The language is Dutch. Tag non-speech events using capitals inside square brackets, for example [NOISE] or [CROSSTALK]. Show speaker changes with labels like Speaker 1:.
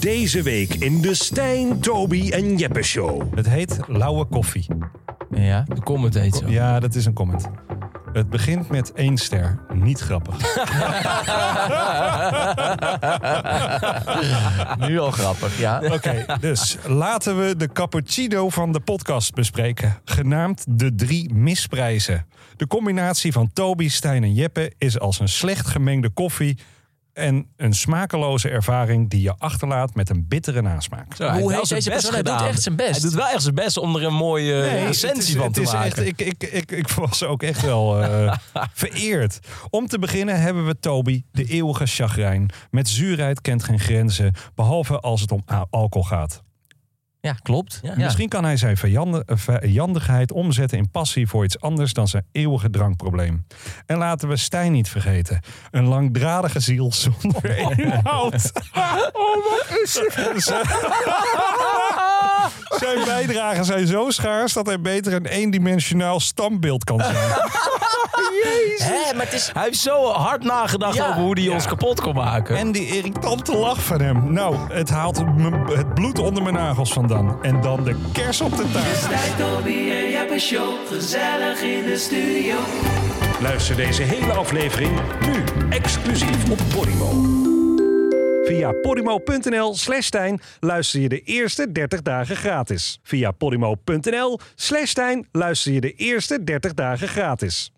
Speaker 1: Deze week in de Stijn, Toby en Jeppe Show.
Speaker 2: Het heet lauwe koffie.
Speaker 3: Ja, de comment heet zo.
Speaker 2: Ja, dat is een comment. Het begint met één ster. Niet grappig. [LAUGHS]
Speaker 3: Nu al grappig, ja.
Speaker 2: Oké, dus laten we de cappuccino van de podcast bespreken. Genaamd de drie misprijzen. De combinatie van Toby, Stijn en Jeppe is als een slecht gemengde koffie... en een smakeloze ervaring die je achterlaat met een bittere nasmaak.
Speaker 3: Zo, hij
Speaker 4: Hoe
Speaker 3: heeft
Speaker 4: deze
Speaker 3: zijn best
Speaker 4: persoon? Hij doet echt zijn best.
Speaker 3: Hij doet wel echt zijn best om er een mooie
Speaker 2: Nee,
Speaker 3: essentie
Speaker 2: het is-
Speaker 3: van
Speaker 2: het
Speaker 3: te
Speaker 2: is
Speaker 3: maken.
Speaker 2: Echt, ik, ik, ik, ik was ook echt wel eh, [LAUGHS] vereerd. Om te beginnen hebben we Toby, de eeuwige chagrijn. Met zuurheid kent geen grenzen, behalve als het om alcohol gaat.
Speaker 4: Ja, klopt. Ja.
Speaker 2: Misschien kan hij zijn vijande- eh, vijandigheid omzetten in passie voor iets anders dan zijn eeuwige drankprobleem. En laten we Stijn niet vergeten. Een langdradige ziel zonder [LAUGHS] inhoud. [LAUGHS] Oh, wat is? [LAUGHS] Zijn bijdragen zijn zo schaars dat hij beter een eendimensionaal standbeeld kan zijn.
Speaker 4: Maar het is...
Speaker 3: Hij heeft zo hard nagedacht
Speaker 4: Ja.
Speaker 3: over hoe hij ons kapot kon maken.
Speaker 2: En die irritante lach van hem. Nou, het haalt het bloed onder mijn nagels vandaan. En dan de kers op de taart.
Speaker 5: Stijn, Toby en Jeppe Show, gezellig in de studio.
Speaker 1: Luister deze hele aflevering nu exclusief op Podimo. Via podimo.nl slash Stijn luister je de eerste 30 dagen gratis. Via podimo.nl slash Stijn luister je de eerste 30 dagen gratis.